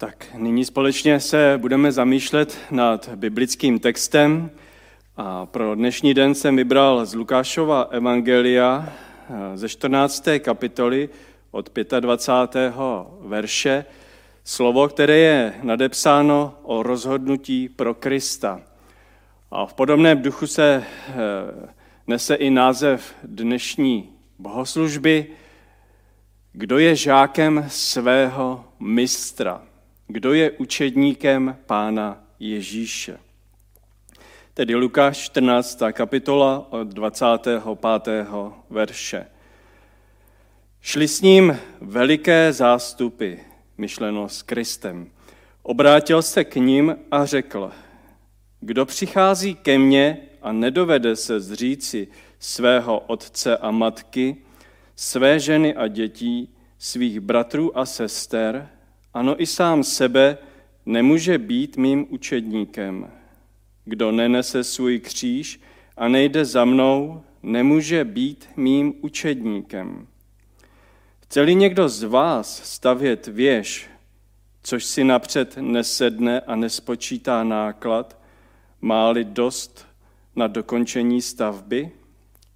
Tak nyní společně se budeme zamýšlet nad biblickým textem. A pro dnešní den jsem vybral z Lukášova Evangelia eh, ze 14. kapitoly od 25. verše slovo, které je nadepsáno o rozhodnutí pro Krista. A v podobném duchu se eh, nese i název dnešní bohoslužby, kdo je žákem svého mistra. Kdo je učedníkem Pána Ježíše? Tedy Lukáš 14. kapitola od 25. verše. Šli s ním veliké zástupy, myšleno s Kristem. Obrátil se k ním a řekl, kdo přichází ke mně a nedovede se zříci svého otce a matky, své ženy a dětí, svých bratrů a sester, ano i sám sebe nemůže být mým učedníkem. Kdo nenese svůj kříž a nejde za mnou, nemůže být mým učedníkem. Chce-li někdo z vás stavět věž, což si napřed nesedne a nespočítá náklad, má-li dost na dokončení stavby?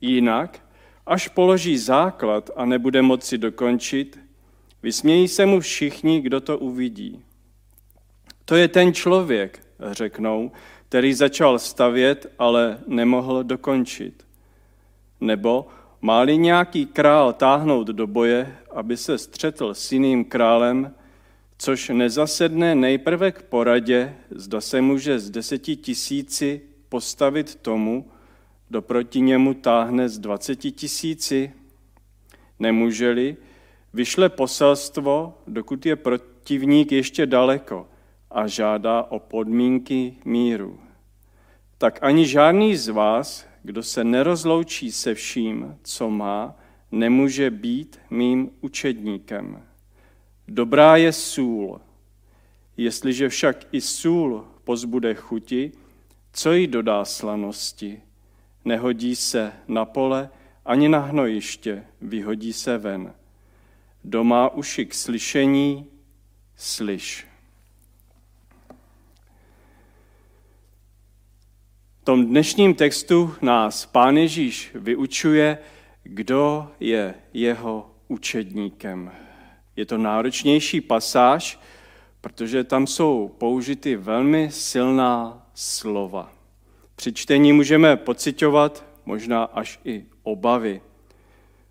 Jinak, až položí základ a nebude moci dokončit, Vysmějí se mu všichni, kdo to uvidí. To je ten člověk, řeknou, který začal stavět, ale nemohl dokončit. Nebo máli nějaký král táhnout do boje, aby se střetl s jiným králem, což nezasedne nejprve k poradě, zda se může z deseti tisíci postavit tomu, kdo proti němu táhne z dvaceti tisíci? Nemůže-li, vyšle poselstvo, dokud je protivník ještě daleko a žádá o podmínky míru. Tak ani žádný z vás, kdo se nerozloučí se vším, co má, nemůže být mým učedníkem. Dobrá je sůl. Jestliže však i sůl pozbude chuti, co jí dodá slanosti? Nehodí se na pole ani na hnojiště, vyhodí se ven. Kdo má uši k slyšení, slyš. V tom dnešním textu nás Pán Ježíš vyučuje, kdo je jeho učedníkem. Je to náročnější pasáž, protože tam jsou použity velmi silná slova. Při čtení můžeme pocitovat možná až i obavy.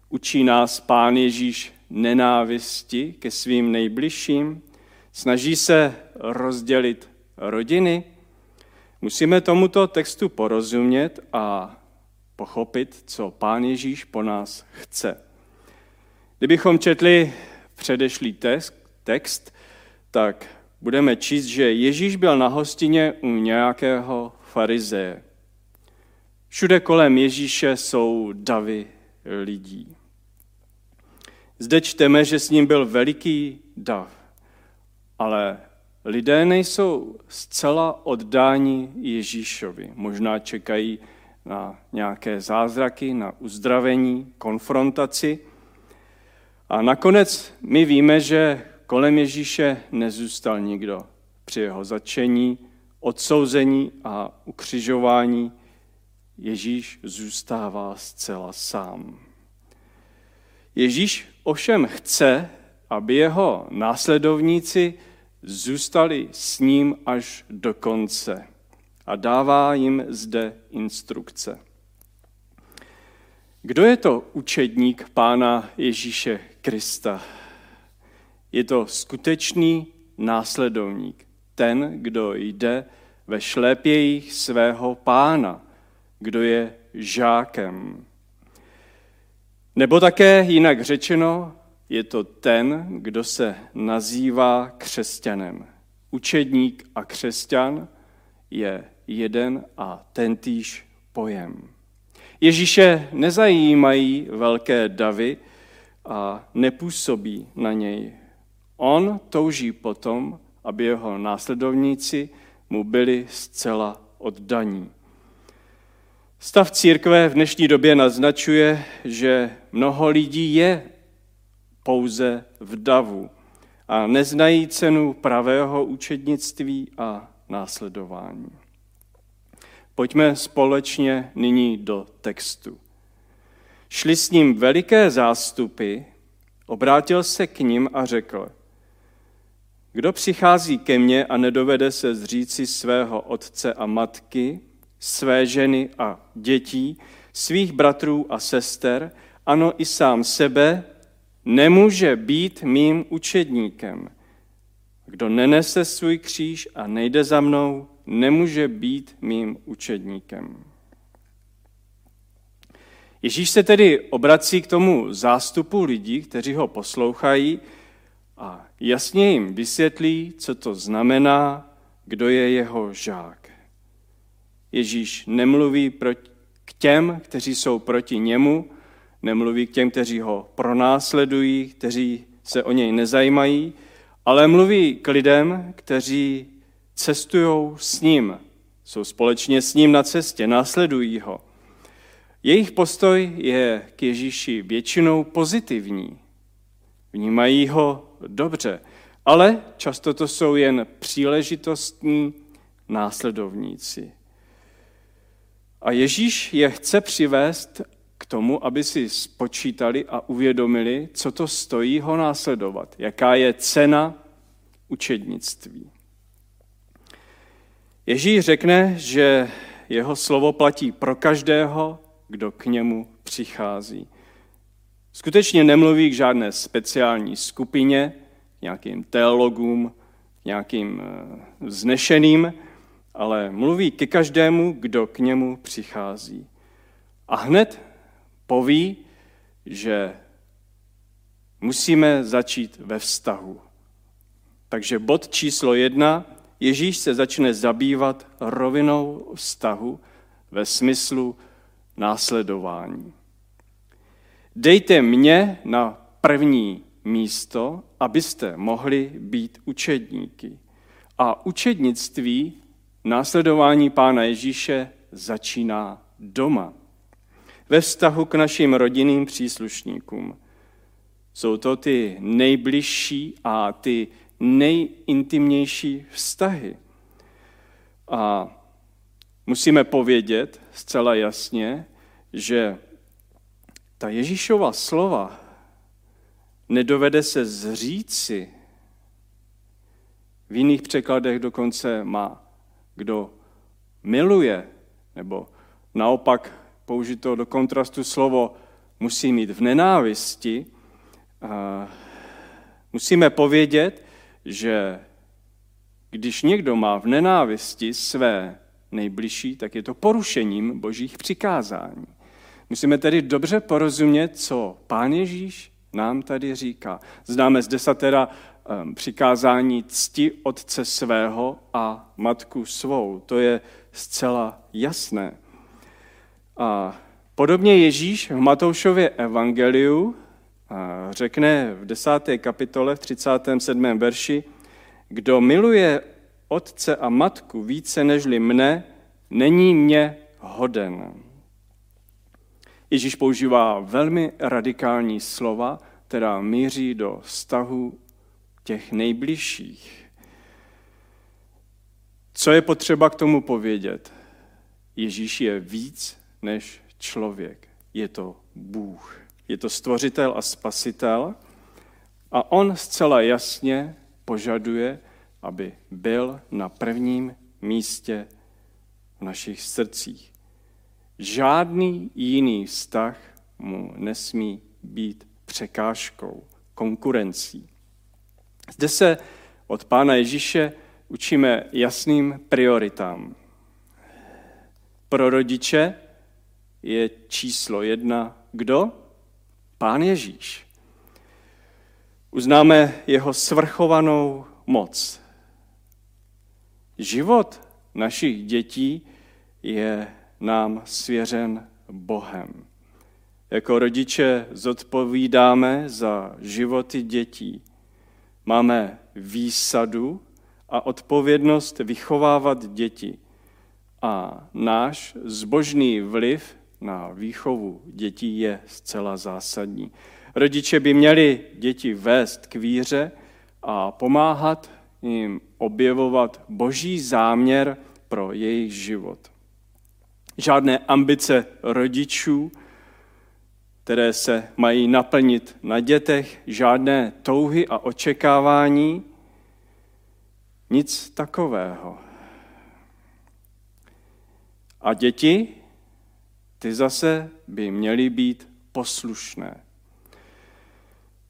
Učí nás Pán Ježíš nenávisti ke svým nejbližším, snaží se rozdělit rodiny. Musíme tomuto textu porozumět a pochopit, co Pán Ježíš po nás chce. Kdybychom četli předešlý text, tak budeme číst, že Ježíš byl na hostině u nějakého farizeje. Všude kolem Ježíše jsou davy lidí. Zde čteme, že s ním byl veliký dav, ale lidé nejsou zcela oddáni Ježíšovi. Možná čekají na nějaké zázraky, na uzdravení, konfrontaci. A nakonec my víme, že kolem Ježíše nezůstal nikdo. Při jeho začení, odsouzení a ukřižování Ježíš zůstává zcela sám. Ježíš ovšem chce, aby jeho následovníci zůstali s ním až do konce a dává jim zde instrukce. Kdo je to učedník Pána Ježíše Krista? Je to skutečný následovník, ten, kdo jde ve šlépějích svého pána, kdo je žákem. Nebo také jinak řečeno, je to ten, kdo se nazývá křesťanem. Učedník a křesťan je jeden a tentýž pojem. Ježíše nezajímají velké davy a nepůsobí na něj. On touží potom, aby jeho následovníci mu byli zcela oddaní. Stav církve v dnešní době naznačuje, že mnoho lidí je pouze v davu a neznají cenu pravého učednictví a následování. Pojďme společně nyní do textu. Šli s ním veliké zástupy, obrátil se k ním a řekl, kdo přichází ke mně a nedovede se zříci svého otce a matky, své ženy a dětí, svých bratrů a sester, ano i sám sebe, nemůže být mým učedníkem. Kdo nenese svůj kříž a nejde za mnou, nemůže být mým učedníkem. Ježíš se tedy obrací k tomu zástupu lidí, kteří ho poslouchají a jasně jim vysvětlí, co to znamená, kdo je jeho žák. Ježíš nemluví k těm, kteří jsou proti němu, nemluví k těm, kteří ho pronásledují, kteří se o něj nezajímají, ale mluví k lidem, kteří cestují s ním, jsou společně s ním na cestě, následují ho. Jejich postoj je k Ježíši většinou pozitivní. Vnímají ho dobře, ale často to jsou jen příležitostní následovníci. A Ježíš je chce přivést k tomu, aby si spočítali a uvědomili, co to stojí ho následovat, jaká je cena učednictví. Ježíš řekne, že jeho slovo platí pro každého, kdo k němu přichází. Skutečně nemluví k žádné speciální skupině, nějakým teologům, nějakým eh, znešeným, ale mluví ke každému, kdo k němu přichází. A hned poví, že musíme začít ve vztahu. Takže bod číslo jedna, Ježíš se začne zabývat rovinou vztahu ve smyslu následování. Dejte mě na první místo, abyste mohli být učedníky. A učednictví, následování Pána Ježíše začíná doma. Ve vztahu k našim rodinným příslušníkům. Jsou to ty nejbližší a ty nejintimnější vztahy. A musíme povědět zcela jasně, že ta Ježíšova slova nedovede se zříci. V jiných překladech dokonce má, kdo miluje, nebo naopak použito do kontrastu slovo musí mít v nenávisti, musíme povědět, že když někdo má v nenávisti své nejbližší, tak je to porušením božích přikázání. Musíme tedy dobře porozumět, co pán Ježíš nám tady říká. Známe z desatera přikázání cti otce svého a matku svou. To je zcela jasné. A podobně Ježíš v Matoušově evangeliu řekne v desáté kapitole v 37. verši, kdo miluje otce a matku více nežli mne, není mě hoden. Ježíš používá velmi radikální slova, která míří do vztahu těch nejbližších. Co je potřeba k tomu povědět? Ježíš je víc než člověk. Je to Bůh. Je to stvořitel a spasitel. A on zcela jasně požaduje, aby byl na prvním místě v našich srdcích. Žádný jiný vztah mu nesmí být překážkou, konkurencí. Zde se od Pána Ježíše učíme jasným prioritám. Pro rodiče je číslo jedna kdo? Pán Ježíš. Uznáme jeho svrchovanou moc. Život našich dětí je nám svěřen Bohem. Jako rodiče zodpovídáme za životy dětí. Máme výsadu a odpovědnost vychovávat děti. A náš zbožný vliv na výchovu dětí je zcela zásadní. Rodiče by měli děti vést k víře a pomáhat jim objevovat boží záměr pro jejich život. Žádné ambice rodičů, které se mají naplnit na dětech, žádné touhy a očekávání, nic takového. A děti, ty zase by měly být poslušné.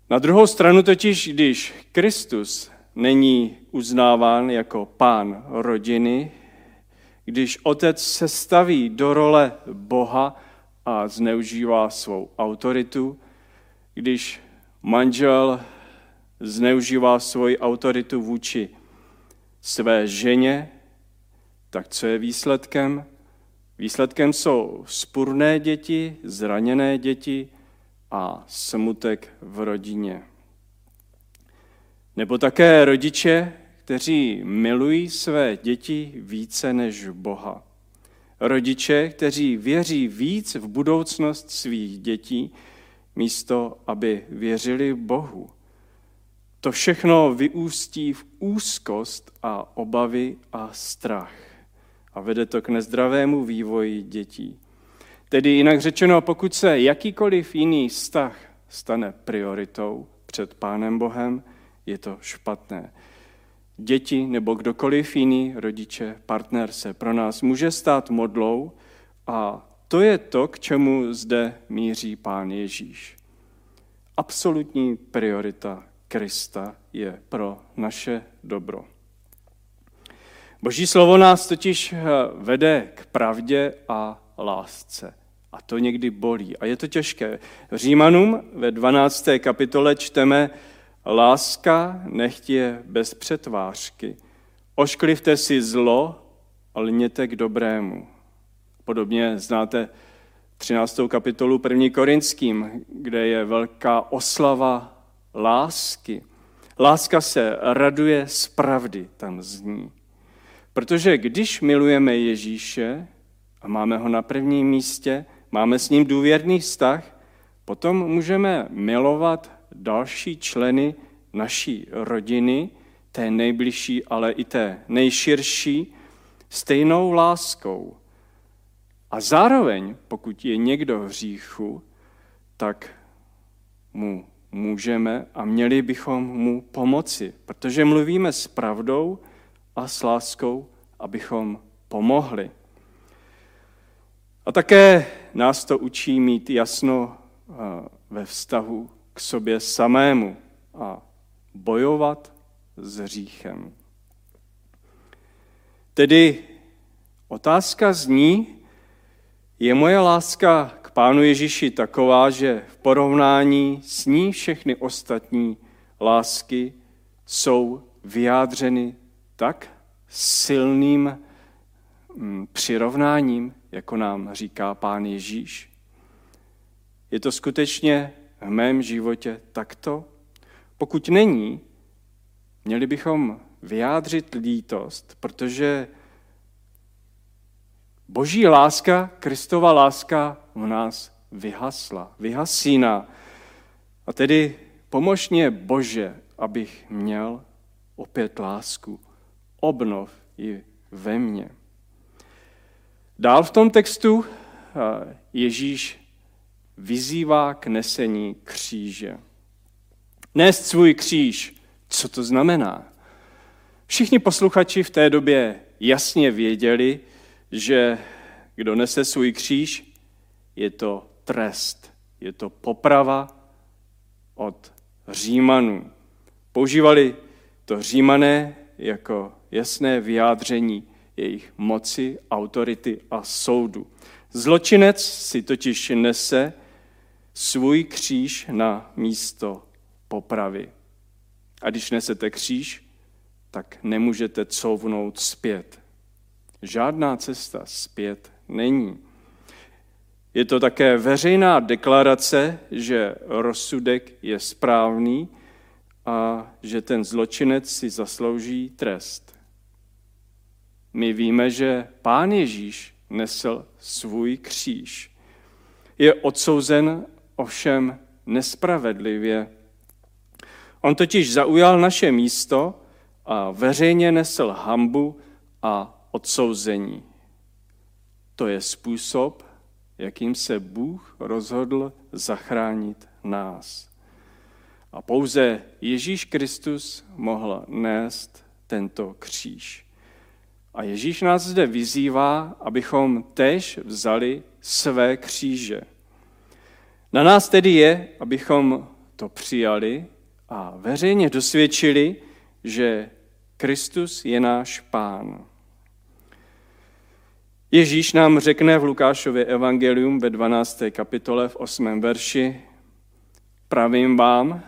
Na druhou stranu totiž, když Kristus není uznáván jako pán rodiny, když otec se staví do role Boha a zneužívá svou autoritu, když manžel zneužívá svoji autoritu vůči své ženě, tak co je výsledkem? Výsledkem jsou spurné děti, zraněné děti a smutek v rodině. Nebo také rodiče, kteří milují své děti více než Boha. Rodiče, kteří věří víc v budoucnost svých dětí, místo aby věřili Bohu. To všechno vyústí v úzkost a obavy a strach a vede to k nezdravému vývoji dětí. Tedy jinak řečeno, pokud se jakýkoliv jiný vztah stane prioritou před Pánem Bohem, je to špatné. Děti nebo kdokoliv jiný, rodiče, partner se pro nás může stát modlou a to je to, k čemu zde míří Pán Ježíš. Absolutní priorita Krista je pro naše dobro. Boží slovo nás totiž eh, vede k pravdě a lásce. A to někdy bolí. A je to těžké. Římanům ve 12. kapitole čteme, láska nechtě bez přetvářky. Ošklivte si zlo lněte k dobrému. Podobně znáte 13. kapitolu 1. Korinským, kde je velká oslava lásky. Láska se raduje z pravdy, tam zní. Protože když milujeme Ježíše a máme ho na prvním místě, máme s ním důvěrný vztah, potom můžeme milovat další členy naší rodiny, té nejbližší, ale i té nejširší, stejnou láskou. A zároveň, pokud je někdo v hříchu, tak mu můžeme a měli bychom mu pomoci, protože mluvíme s pravdou a s láskou, abychom pomohli. A také nás to učí mít jasno eh, ve vztahu k sobě samému a bojovat s hříchem. Tedy otázka zní, je moje láska k Pánu Ježíši taková, že v porovnání s ní všechny ostatní lásky jsou vyjádřeny tak silným mm, přirovnáním, jako nám říká Pán Ježíš? Je to skutečně v mém životě takto? Pokud není, měli bychom vyjádřit lítost, protože boží láska, Kristova láska v nás vyhasla, vyhasíná. A tedy pomož mě, Bože, abych měl opět lásku. Obnov ji ve mně. Dál v tom textu Ježíš vyzývá k nesení kříže. Nést svůj kříž, co to znamená? Všichni posluchači v té době jasně věděli, že kdo nese svůj kříž, je to trest, je to poprava od Římanů. Používali to Římané jako jasné vyjádření jejich moci, autority a soudu. Zločinec si totiž nese svůj kříž na místo popravy. A když nesete kříž, tak nemůžete couvnout zpět. Žádná cesta zpět není. Je to také veřejná deklarace, že rozsudek je správný a že ten zločinec si zaslouží trest. My víme, že Pán Ježíš nesl svůj kříž. Je odsouzen ovšem nespravedlivě. On totiž zaujal naše místo a veřejně nesl hambu a odsouzení. To je způsob, jakým se Bůh rozhodl zachránit nás. A pouze Ježíš Kristus mohl nést tento kříž. A Ježíš nás zde vyzývá, abychom tež vzali své kříže. Na nás tedy je, abychom to přijali a veřejně dosvědčili, že Kristus je náš pán. Ježíš nám řekne v Lukášově evangelium ve 12. kapitole v 8. verši, pravím vám,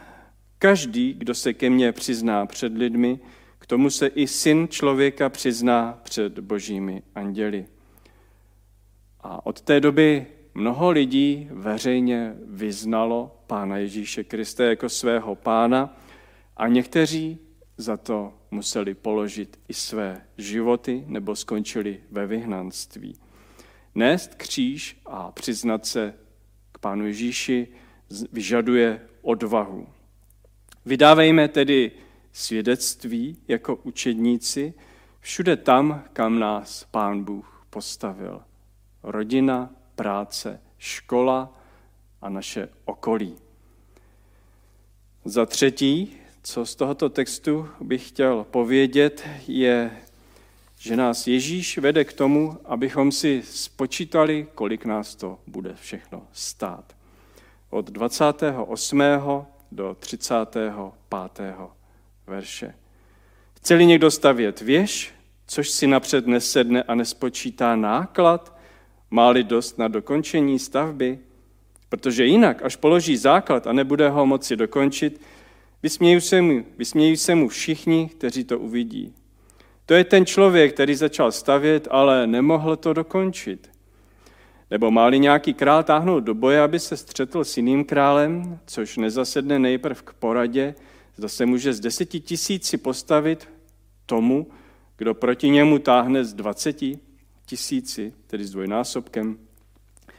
každý, kdo se ke mně přizná před lidmi, k tomu se i syn člověka přizná před božími anděli. A od té doby mnoho lidí veřejně vyznalo Pána Ježíše Krista jako svého pána a někteří za to museli položit i své životy nebo skončili ve vyhnanství. Nést kříž a přiznat se k Pánu Ježíši vyžaduje odvahu. Vydávejme tedy svědectví jako učedníci všude tam, kam nás Pán Bůh postavil. Rodina, práce, škola a naše okolí. Za třetí, co z tohoto textu bych chtěl povědět, je, že nás Ježíš vede k tomu, abychom si spočítali, kolik nás to bude všechno stát. Od 28. do 35. verše. Chce-li někdo stavět věž, což si napřed nesedne a nespočítá náklad, má-li dost na dokončení stavby, protože jinak, až položí základ a nebude ho moci dokončit, Vysmějí se mu, vysmějí se mu všichni, kteří to uvidí. To je ten člověk, který začal stavět, ale nemohl to dokončit. Nebo máli nějaký král táhnout do boje, aby se střetl s jiným králem, což nezasedne nejprv k poradě, zda se může z deseti tisíci postavit tomu, kdo proti němu táhne z dvaceti tisíci, tedy s dvojnásobkem.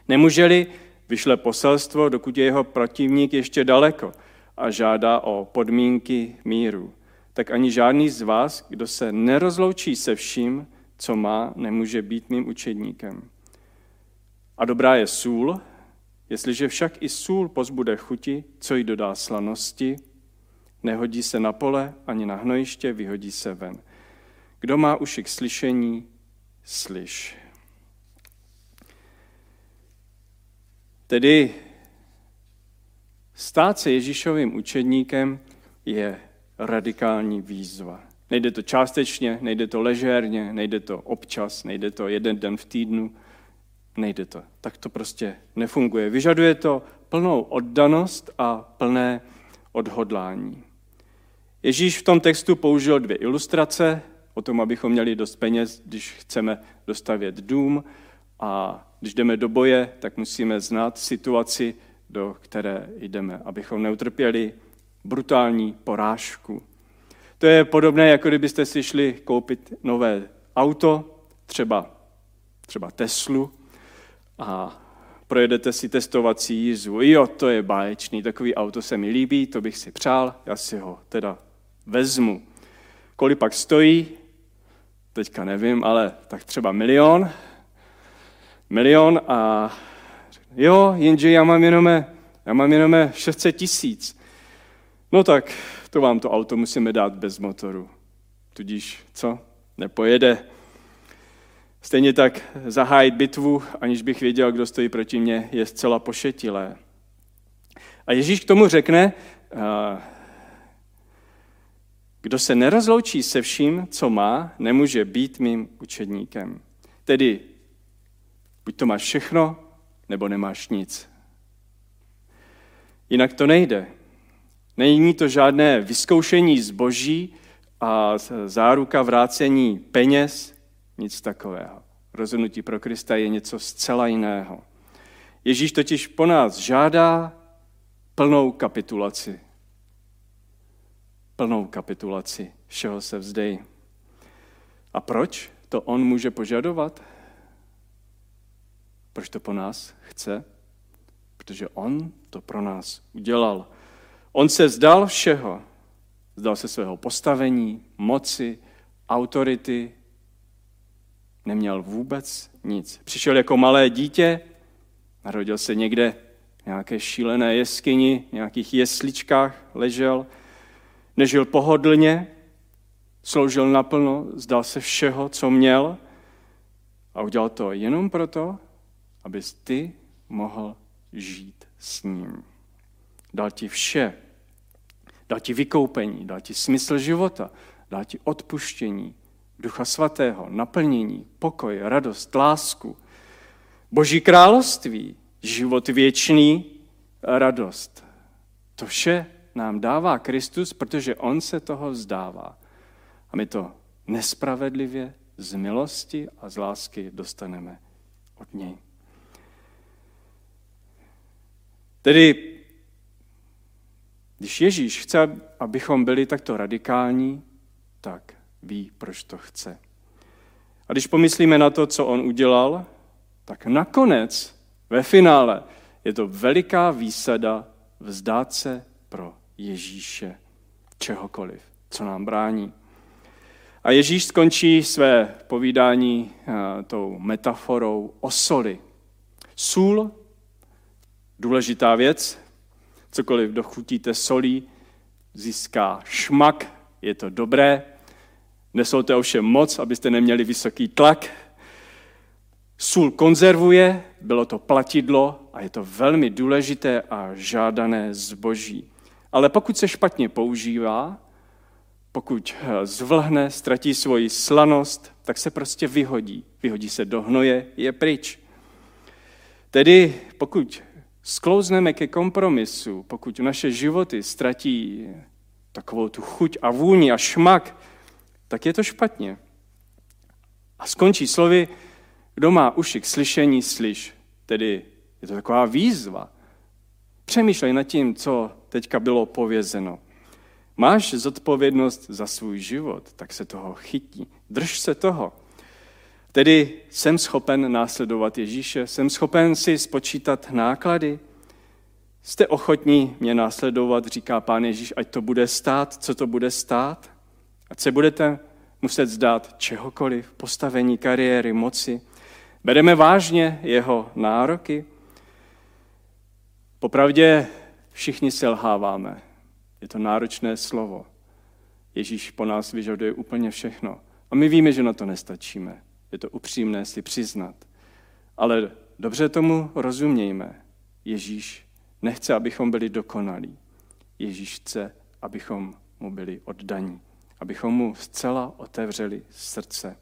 Nemůže-li vyšle poselstvo, dokud je jeho protivník ještě daleko – a žádá o podmínky míru, tak ani žádný z vás, kdo se nerozloučí se vším, co má, nemůže být mým učedníkem. A dobrá je sůl, jestliže však i sůl pozbude chuti, co jí dodá slanosti, nehodí se na pole ani na hnojiště, vyhodí se ven. Kdo má uši k slyšení, slyš. Tedy Stát se Ježíšovým učedníkem je radikální výzva. Nejde to částečně, nejde to ležérně, nejde to občas, nejde to jeden den v týdnu, nejde to. Tak to prostě nefunguje. Vyžaduje to plnou oddanost a plné odhodlání. Ježíš v tom textu použil dvě ilustrace o tom, abychom měli dost peněz, když chceme dostavět dům a když jdeme do boje, tak musíme znát situaci, do které jdeme, abychom neutrpěli brutální porážku. To je podobné, jako kdybyste si šli koupit nové auto, třeba, třeba Teslu, a projedete si testovací jízdu. Jo, to je báječný, takový auto se mi líbí, to bych si přál, já si ho teda vezmu. Kolik pak stojí? Teďka nevím, ale tak třeba milion. Milion a Jo, jenže já mám jenom, já mám jenom 600 tisíc. No tak, to vám to auto musíme dát bez motoru. Tudíž, co? Nepojede. Stejně tak zahájit bitvu, aniž bych věděl, kdo stojí proti mně, je zcela pošetilé. A Ježíš k tomu řekne, kdo se nerozloučí se vším, co má, nemůže být mým učedníkem. Tedy buď to máš všechno, nebo nemáš nic. Jinak to nejde. Není to žádné vyzkoušení zboží a záruka vrácení peněz, nic takového. Rozhodnutí pro Krista je něco zcela jiného. Ježíš totiž po nás žádá plnou kapitulaci. Plnou kapitulaci všeho se vzdej. A proč to on může požadovat? Proč to po nás chce? Protože on to pro nás udělal. On se vzdal všeho. Vzdal se svého postavení, moci, autority. Neměl vůbec nic. Přišel jako malé dítě, narodil se někde v nějaké šílené jeskyni, v nějakých jesličkách ležel, nežil pohodlně, sloužil naplno, zdal se všeho, co měl a udělal to jenom proto, abys ty mohl žít s ním. Dal ti vše. Dal ti vykoupení, dal ti smysl života, dal ti odpuštění, ducha svatého, naplnění, pokoj, radost, lásku, boží království, život věčný, radost. To vše nám dává Kristus, protože on se toho vzdává. A my to nespravedlivě z milosti a z lásky dostaneme od něj. Tedy, když Ježíš chce, abychom byli takto radikální, tak ví, proč to chce. A když pomyslíme na to, co on udělal, tak nakonec, ve finále, je to veliká výsada vzdát se pro Ježíše čehokoliv, co nám brání. A Ježíš skončí své povídání eh, tou metaforou o soli. Sůl, důležitá věc, cokoliv dochutíte solí, získá šmak, je to dobré. Nesolte ovšem moc, abyste neměli vysoký tlak. Sůl konzervuje, bylo to platidlo a je to velmi důležité a žádané zboží. Ale pokud se špatně používá, pokud eh, zvlhne, ztratí svoji slanost, tak se prostě vyhodí. Vyhodí se do hnoje, je pryč. Tedy pokud sklouzneme ke kompromisu, pokud naše životy ztratí takovou tu chuť a vůni a šmak, tak je to špatně. A skončí slovy, kdo má uši k slyšení, slyš. Tedy je to taková výzva. Přemýšlej nad tím, co teďka bylo povězeno. Máš zodpovědnost za svůj život, tak se toho chytí. Drž se toho. Tedy jsem schopen následovat Ježíše, jsem schopen si spočítat náklady. Jste ochotní mě následovat, říká pán Ježíš, ať to bude stát, co to bude stát? Ať se budete muset zdát čehokoliv, postavení kariéry, moci. Bereme vážně jeho nároky. Popravdě všichni selháváme. Je to náročné slovo. Ježíš po nás vyžaduje úplně všechno. A my víme, že na to nestačíme. Je to upřímné si přiznat. Ale dobře tomu rozumějme. Ježíš nechce, abychom byli dokonalí. Ježíš chce, abychom mu byli oddaní. Abychom mu zcela otevřeli srdce.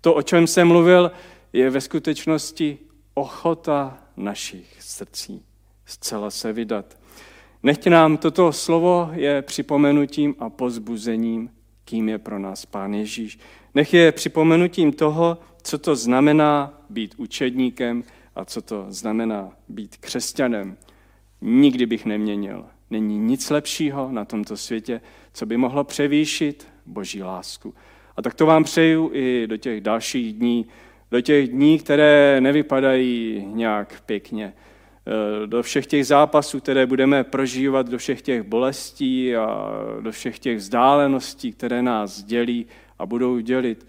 To, o čem jsem mluvil, je ve skutečnosti ochota našich srdcí. Zcela se vydat. Nechť nám toto slovo je připomenutím a pozbuzením, kým je pro nás Pán Ježíš. Nech je připomenutím toho, co to znamená být učedníkem a co to znamená být křesťanem. Nikdy bych neměnil. Není nic lepšího na tomto světě, co by mohlo převýšit Boží lásku. A tak to vám přeju i do těch dalších dní, do těch dní, které nevypadají nějak pěkně, do všech těch zápasů, které budeme prožívat, do všech těch bolestí a do všech těch vzdáleností, které nás dělí a budou dělit,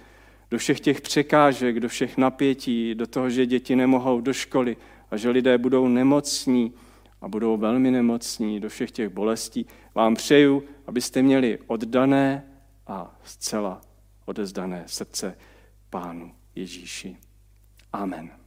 do všech těch překážek, do všech napětí, do toho, že děti nemohou do školy a že lidé budou nemocní a budou velmi nemocní, do všech těch bolestí, vám přeju, abyste měli oddané a zcela odezdané srdce Pánu Ježíši. Amen.